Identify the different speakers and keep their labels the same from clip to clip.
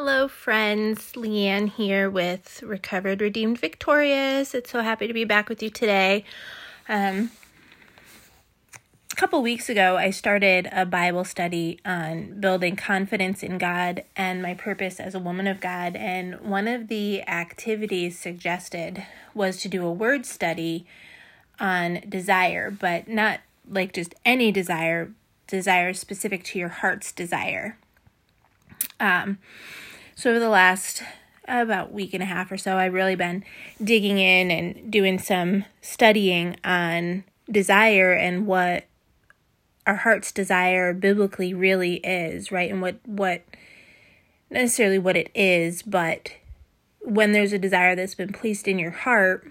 Speaker 1: Hello, friends. Leanne here with Recovered Redeemed Victorious. It's so happy to be back with you today. Um, a couple weeks ago, I started a Bible study on building confidence in God and my purpose as a woman of God. And one of the activities suggested was to do a word study on desire, but not like just any desire, desire specific to your heart's desire. Um, so over the last uh, about week and a half or so, I've really been digging in and doing some studying on desire and what our heart's desire biblically really is, right? And what what necessarily what it is, but when there's a desire that's been placed in your heart,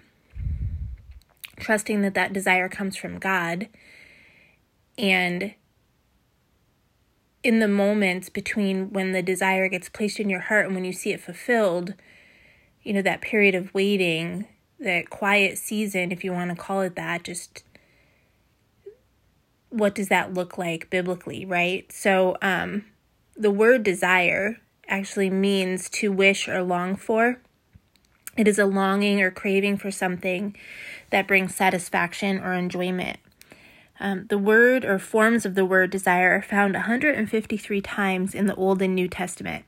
Speaker 1: trusting that that desire comes from God and in the moments between when the desire gets placed in your heart and when you see it fulfilled, you know, that period of waiting, that quiet season, if you want to call it that, just what does that look like biblically, right? So, um, the word desire actually means to wish or long for. It is a longing or craving for something that brings satisfaction or enjoyment. Um, the word or forms of the word desire are found 153 times in the Old and New Testament.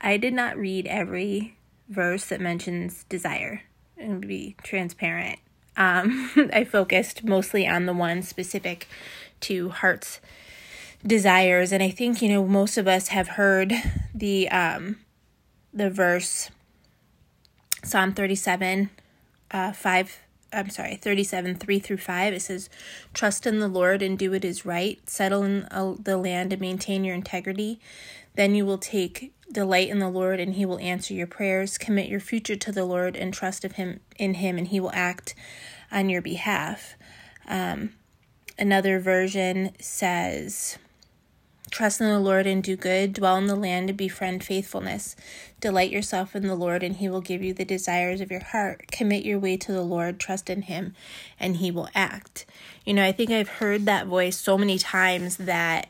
Speaker 1: I did not read every verse that mentions desire, and to be transparent, um, I focused mostly on the one specific to heart's desires, and I think you know most of us have heard the um, the verse Psalm 37, uh, 5 I'm sorry, 37, 3 through 5, it says, Trust in the Lord and do what is right. Settle in uh, the land and maintain your integrity. Then you will take delight in the Lord and he will answer your prayers. Commit your future to the Lord and trust of him in him and he will act on your behalf. Um, another version says, Trust in the Lord and do good, dwell in the land and befriend faithfulness. Delight yourself in the Lord, and He will give you the desires of your heart. Commit your way to the Lord, trust in Him, and He will act. You know, I think I've heard that voice so many times that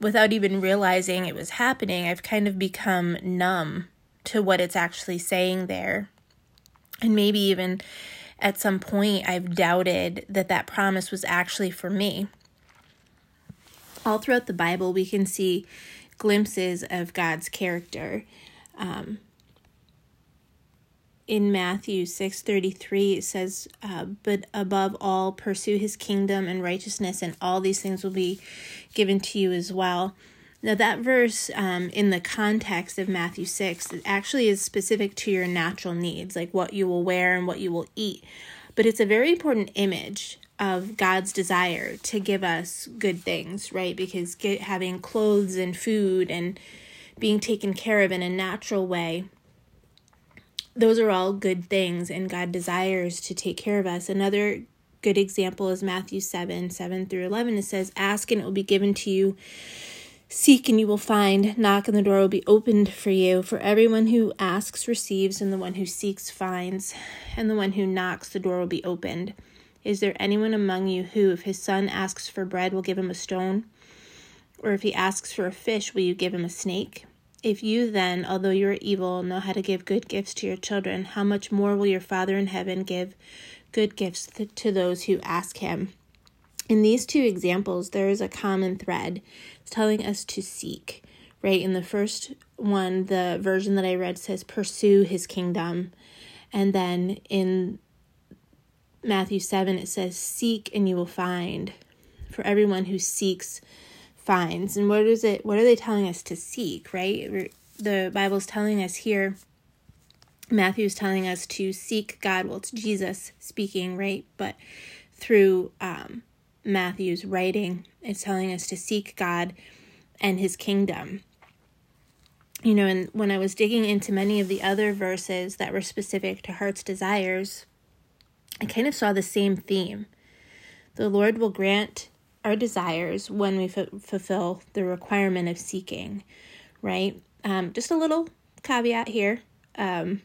Speaker 1: without even realizing it was happening, I've kind of become numb to what it's actually saying there. And maybe even at some point, I've doubted that that promise was actually for me. All throughout the Bible, we can see glimpses of God's character um, in Matthew 6:33 it says uh, but above all pursue his kingdom and righteousness and all these things will be given to you as well. Now that verse um, in the context of Matthew 6 actually is specific to your natural needs like what you will wear and what you will eat. But it's a very important image of God's desire to give us good things, right? Because get, having clothes and food and being taken care of in a natural way, those are all good things, and God desires to take care of us. Another good example is Matthew 7 7 through 11. It says, Ask and it will be given to you. Seek and you will find. Knock and the door will be opened for you. For everyone who asks receives, and the one who seeks finds, and the one who knocks, the door will be opened. Is there anyone among you who, if his son asks for bread, will give him a stone? Or if he asks for a fish, will you give him a snake? If you then, although you are evil, know how to give good gifts to your children, how much more will your Father in heaven give good gifts th- to those who ask him? In these two examples, there is a common thread. It's telling us to seek, right? In the first one, the version that I read says, pursue his kingdom. And then in Matthew 7, it says, seek and you will find. For everyone who seeks, finds and what is it what are they telling us to seek right the bible's telling us here matthew's telling us to seek god well it's jesus speaking right but through um, matthew's writing it's telling us to seek god and his kingdom you know and when i was digging into many of the other verses that were specific to heart's desires i kind of saw the same theme the lord will grant our desires when we f- fulfill the requirement of seeking, right? Um, just a little caveat here um,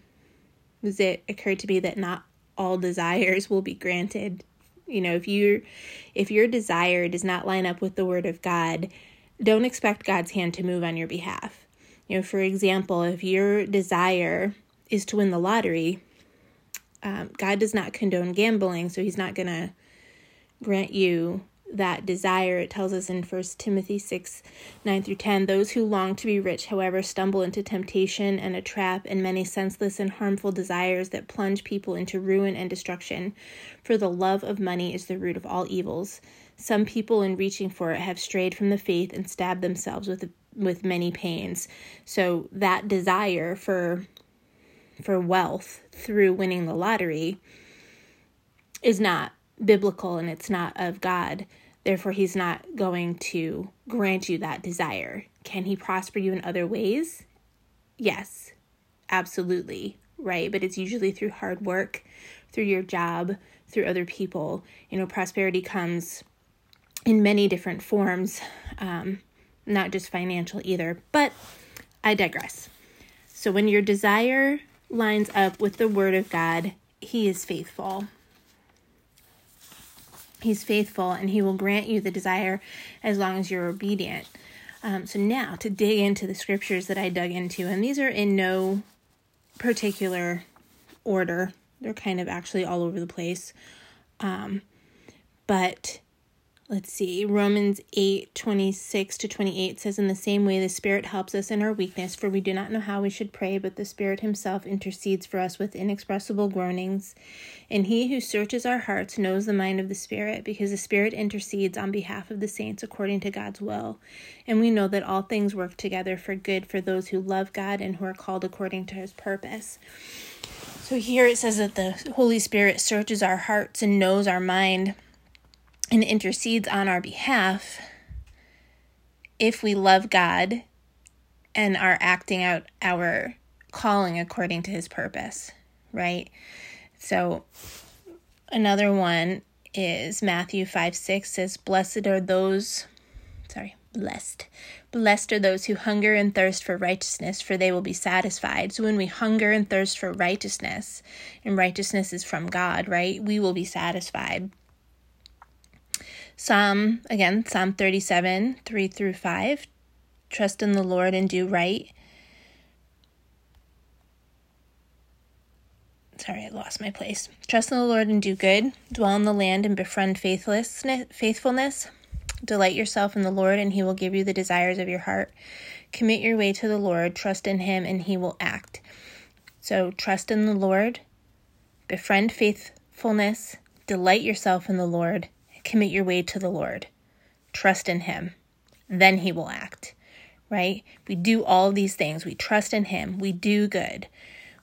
Speaker 1: it occurred to me that not all desires will be granted. You know, if you if your desire does not line up with the word of God, don't expect God's hand to move on your behalf. You know, for example, if your desire is to win the lottery, um, God does not condone gambling, so He's not going to grant you that desire. It tells us in 1 Timothy 6 9 through 10 those who long to be rich, however, stumble into temptation and a trap and many senseless and harmful desires that plunge people into ruin and destruction. For the love of money is the root of all evils. Some people, in reaching for it, have strayed from the faith and stabbed themselves with, with many pains. So that desire for for wealth through winning the lottery is not biblical and it's not of God. Therefore, he's not going to grant you that desire. Can he prosper you in other ways? Yes, absolutely, right? But it's usually through hard work, through your job, through other people. You know, prosperity comes in many different forms, um, not just financial either. But I digress. So, when your desire lines up with the Word of God, He is faithful. He's faithful and he will grant you the desire as long as you're obedient. Um, so, now to dig into the scriptures that I dug into, and these are in no particular order, they're kind of actually all over the place. Um, but let's see romans 8 26 to 28 says in the same way the spirit helps us in our weakness for we do not know how we should pray but the spirit himself intercedes for us with inexpressible groanings and he who searches our hearts knows the mind of the spirit because the spirit intercedes on behalf of the saints according to god's will and we know that all things work together for good for those who love god and who are called according to his purpose so here it says that the holy spirit searches our hearts and knows our mind and intercedes on our behalf if we love God and are acting out our calling according to his purpose, right? So another one is Matthew 5 6 says, Blessed are those, sorry, blessed. Blessed are those who hunger and thirst for righteousness, for they will be satisfied. So when we hunger and thirst for righteousness, and righteousness is from God, right? We will be satisfied. Psalm, again, Psalm 37, 3 through 5. Trust in the Lord and do right. Sorry, I lost my place. Trust in the Lord and do good. Dwell in the land and befriend faithfulness. Delight yourself in the Lord, and he will give you the desires of your heart. Commit your way to the Lord. Trust in him, and he will act. So, trust in the Lord. Befriend faithfulness. Delight yourself in the Lord commit your way to the Lord, trust in Him, then He will act, right? We do all these things. We trust in Him, we do good,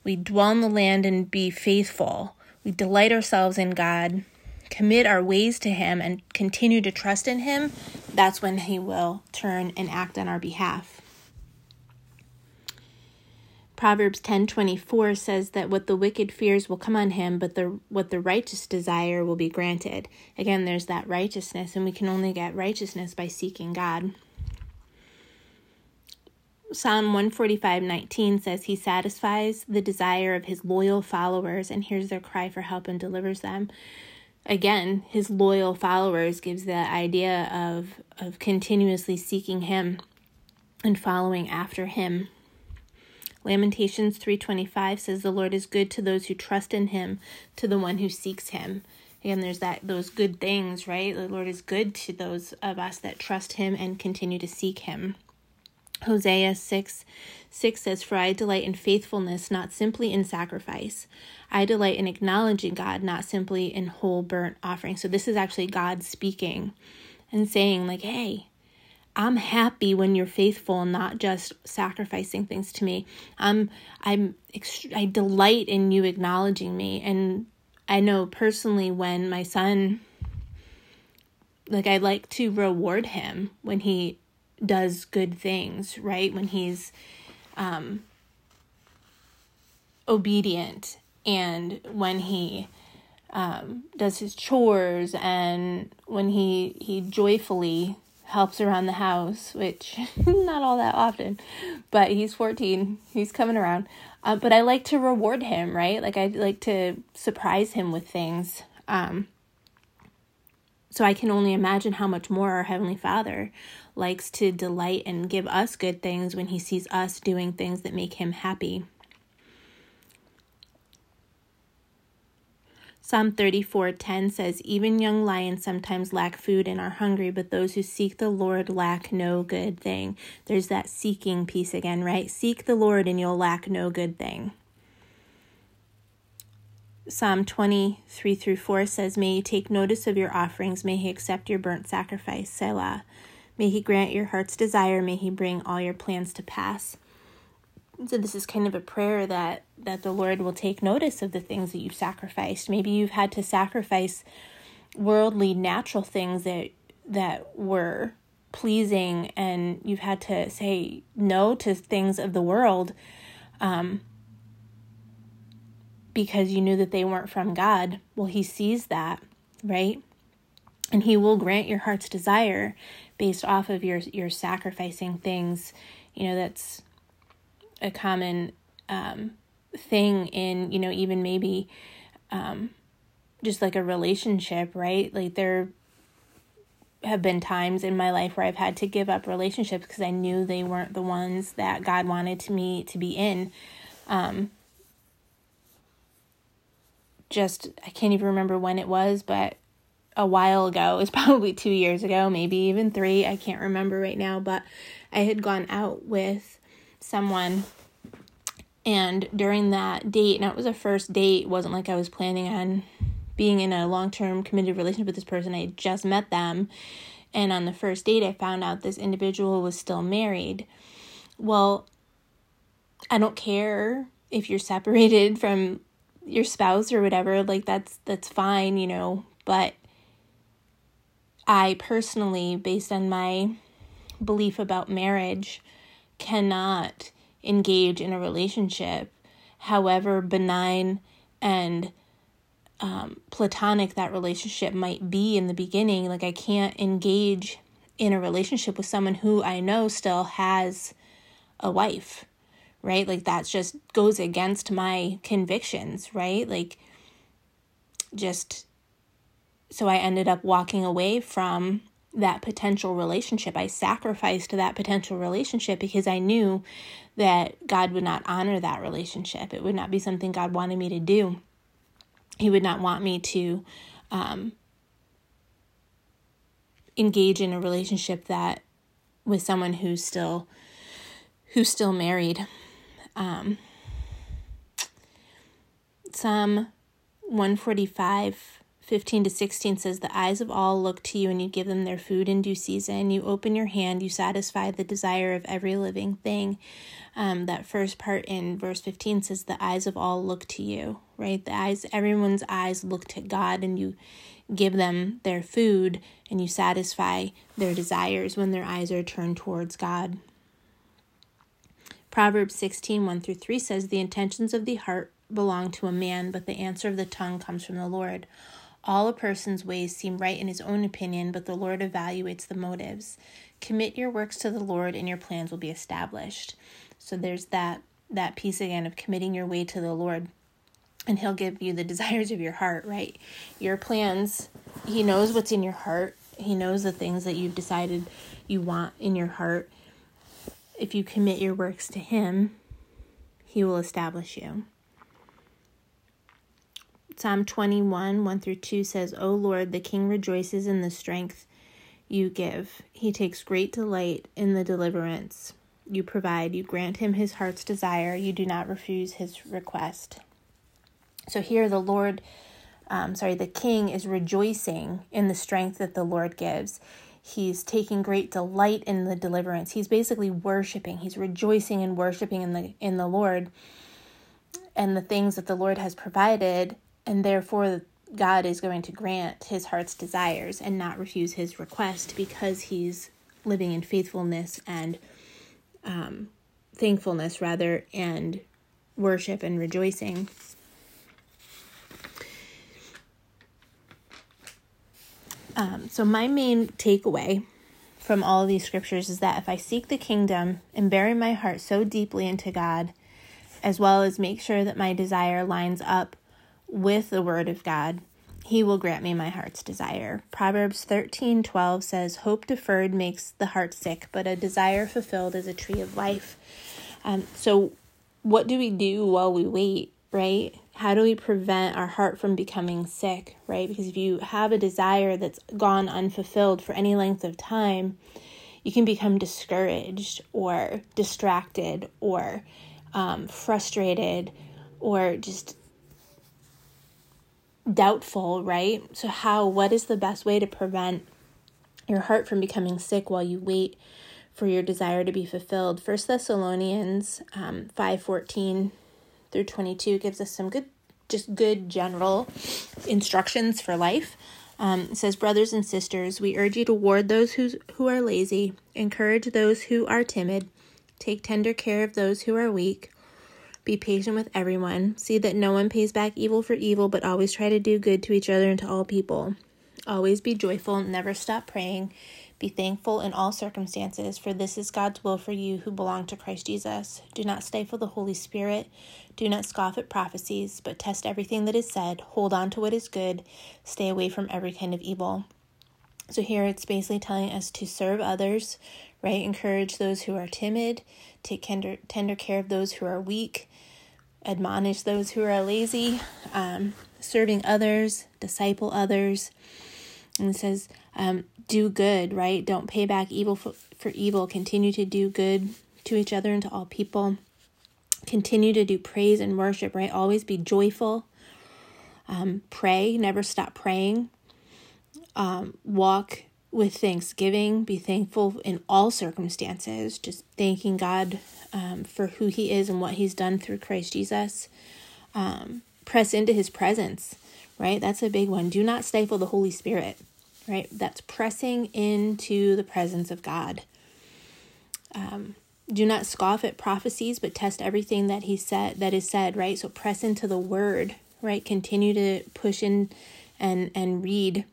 Speaker 1: we dwell in the land and be faithful, we delight ourselves in God, commit our ways to Him, and continue to trust in Him. That's when He will turn and act on our behalf. Proverbs 10:24 says that what the wicked fears will come on him, but the what the righteous desire will be granted. Again, there's that righteousness and we can only get righteousness by seeking God. Psalm 145:19 says he satisfies the desire of his loyal followers and hears their cry for help and delivers them. Again, his loyal followers gives the idea of of continuously seeking him and following after him. Lamentations 3:25 says the Lord is good to those who trust in him, to the one who seeks him. Again, there's that those good things, right? The Lord is good to those of us that trust him and continue to seek him. Hosea 6 6 says, For I delight in faithfulness, not simply in sacrifice. I delight in acknowledging God, not simply in whole burnt offering. So this is actually God speaking and saying, like, hey, I'm happy when you're faithful, and not just sacrificing things to me. I'm I'm I delight in you acknowledging me, and I know personally when my son, like I like to reward him when he does good things, right? When he's um, obedient and when he um, does his chores and when he he joyfully helps around the house, which not all that often, but he's 14. He's coming around. Uh, but I like to reward him, right? Like I like to surprise him with things. Um, so I can only imagine how much more our Heavenly Father likes to delight and give us good things when He sees us doing things that make Him happy. Psalm 34:10 says, "Even young lions sometimes lack food and are hungry, but those who seek the Lord lack no good thing." There's that seeking piece again, right? Seek the Lord and you'll lack no good thing. Psalm 23 through 4 says, May he take notice of your offerings, may he accept your burnt sacrifice, Selah. May he grant your heart's desire, may he bring all your plans to pass so this is kind of a prayer that that the Lord will take notice of the things that you've sacrificed. Maybe you've had to sacrifice worldly natural things that that were pleasing and you've had to say no to things of the world um, because you knew that they weren't from God. Well, he sees that, right? And he will grant your heart's desire based off of your your sacrificing things. You know, that's a common um, thing in you know even maybe um, just like a relationship, right? Like there have been times in my life where I've had to give up relationships because I knew they weren't the ones that God wanted to me to be in. Um, just I can't even remember when it was, but a while ago. It was probably two years ago, maybe even three. I can't remember right now, but I had gone out with someone and during that date now it was a first date wasn't like i was planning on being in a long-term committed relationship with this person i had just met them and on the first date i found out this individual was still married well i don't care if you're separated from your spouse or whatever like that's that's fine you know but i personally based on my belief about marriage cannot engage in a relationship, however benign and um, platonic that relationship might be in the beginning. Like, I can't engage in a relationship with someone who I know still has a wife, right? Like, that just goes against my convictions, right? Like, just so I ended up walking away from that potential relationship. I sacrificed that potential relationship because I knew that God would not honor that relationship. It would not be something God wanted me to do. He would not want me to um, engage in a relationship that with someone who's still who's still married. Um, Psalm 145 15 to 16 says, The eyes of all look to you, and you give them their food in due season. You open your hand, you satisfy the desire of every living thing. Um, that first part in verse 15 says, The eyes of all look to you, right? The eyes, everyone's eyes look to God, and you give them their food, and you satisfy their desires when their eyes are turned towards God. Proverbs 16, 1 through 3 says, The intentions of the heart belong to a man, but the answer of the tongue comes from the Lord. All a person's ways seem right in his own opinion, but the Lord evaluates the motives. Commit your works to the Lord, and your plans will be established. So there's that that piece again of committing your way to the Lord, and He'll give you the desires of your heart. Right, your plans. He knows what's in your heart. He knows the things that you've decided you want in your heart. If you commit your works to Him, He will establish you. Psalm 21, 1 through 2 says, O Lord, the king rejoices in the strength you give. He takes great delight in the deliverance you provide. You grant him his heart's desire. You do not refuse his request. So here the Lord, um, sorry, the king is rejoicing in the strength that the Lord gives. He's taking great delight in the deliverance. He's basically worshiping. He's rejoicing and worshiping in the in the Lord and the things that the Lord has provided and therefore God is going to grant his heart's desires and not refuse his request because he's living in faithfulness and um, thankfulness rather and worship and rejoicing. Um, so, my main takeaway from all these scriptures is that if I seek the kingdom and bury my heart so deeply into God, as well as make sure that my desire lines up with the word of God, he will grant me my heart's desire. Proverbs 13:12 says, "Hope deferred makes the heart sick, but a desire fulfilled is a tree of life." Um, so what do we do while we wait, right? How do we prevent our heart from becoming sick, right? Because if you have a desire that's gone unfulfilled for any length of time, you can become discouraged or distracted or um, frustrated or just doubtful, right? So, how, what is the best way to prevent your heart from becoming sick while you wait for your desire to be fulfilled? First Thessalonians um, 5 14 through 22 gives us some good, just good general instructions for life. Um, says, Brothers and sisters, we urge you to ward those who's, who are lazy, encourage those who are timid, take tender care of those who are weak be patient with everyone. See that no one pays back evil for evil, but always try to do good to each other and to all people. Always be joyful, never stop praying. Be thankful in all circumstances, for this is God's will for you who belong to Christ Jesus. Do not stifle the Holy Spirit. Do not scoff at prophecies, but test everything that is said. Hold on to what is good. Stay away from every kind of evil. So, here it's basically telling us to serve others, right? Encourage those who are timid, take tender, tender care of those who are weak, admonish those who are lazy, um, serving others, disciple others. And it says, um, do good, right? Don't pay back evil for, for evil. Continue to do good to each other and to all people. Continue to do praise and worship, right? Always be joyful. Um, pray, never stop praying. Um, walk with thanksgiving, be thankful in all circumstances, just thanking God um, for who he is and what he's done through Christ Jesus. Um, press into his presence, right? That's a big one. Do not stifle the Holy Spirit, right? That's pressing into the presence of God. Um, do not scoff at prophecies, but test everything that he said that is said, right? So press into the word, right? Continue to push in and and read.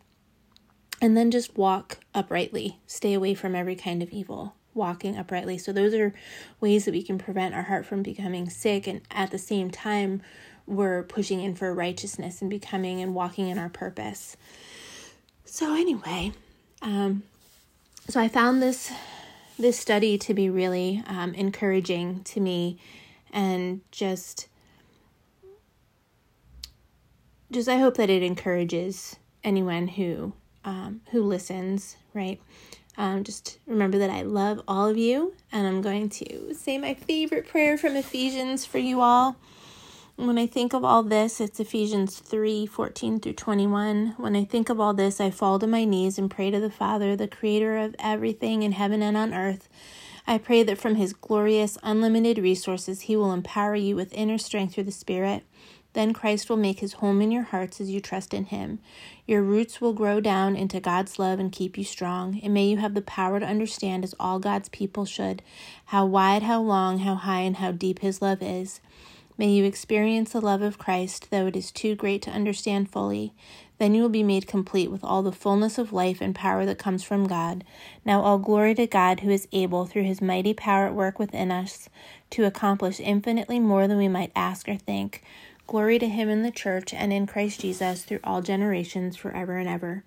Speaker 1: And then just walk uprightly. Stay away from every kind of evil walking uprightly. So, those are ways that we can prevent our heart from becoming sick, and at the same time, we're pushing in for righteousness and becoming and walking in our purpose. So, anyway, um, so I found this this study to be really um, encouraging to me, and just just I hope that it encourages anyone who um, who listens, right? Um, just remember that I love all of you, and I'm going to say my favorite prayer from Ephesians for you all. When I think of all this, it's Ephesians 3 14 through 21. When I think of all this, I fall to my knees and pray to the Father, the creator of everything in heaven and on earth. I pray that from his glorious, unlimited resources, he will empower you with inner strength through the Spirit then Christ will make his home in your hearts as you trust in him. Your roots will grow down into God's love and keep you strong. And may you have the power to understand, as all God's people should, how wide, how long, how high, and how deep his love is. May you experience the love of Christ, though it is too great to understand fully. Then you will be made complete with all the fullness of life and power that comes from God. Now, all glory to God, who is able, through his mighty power at work within us, to accomplish infinitely more than we might ask or think. Glory to him in the church and in Christ Jesus through all generations, forever and ever.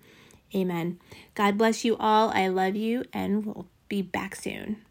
Speaker 1: Amen. God bless you all. I love you, and we'll be back soon.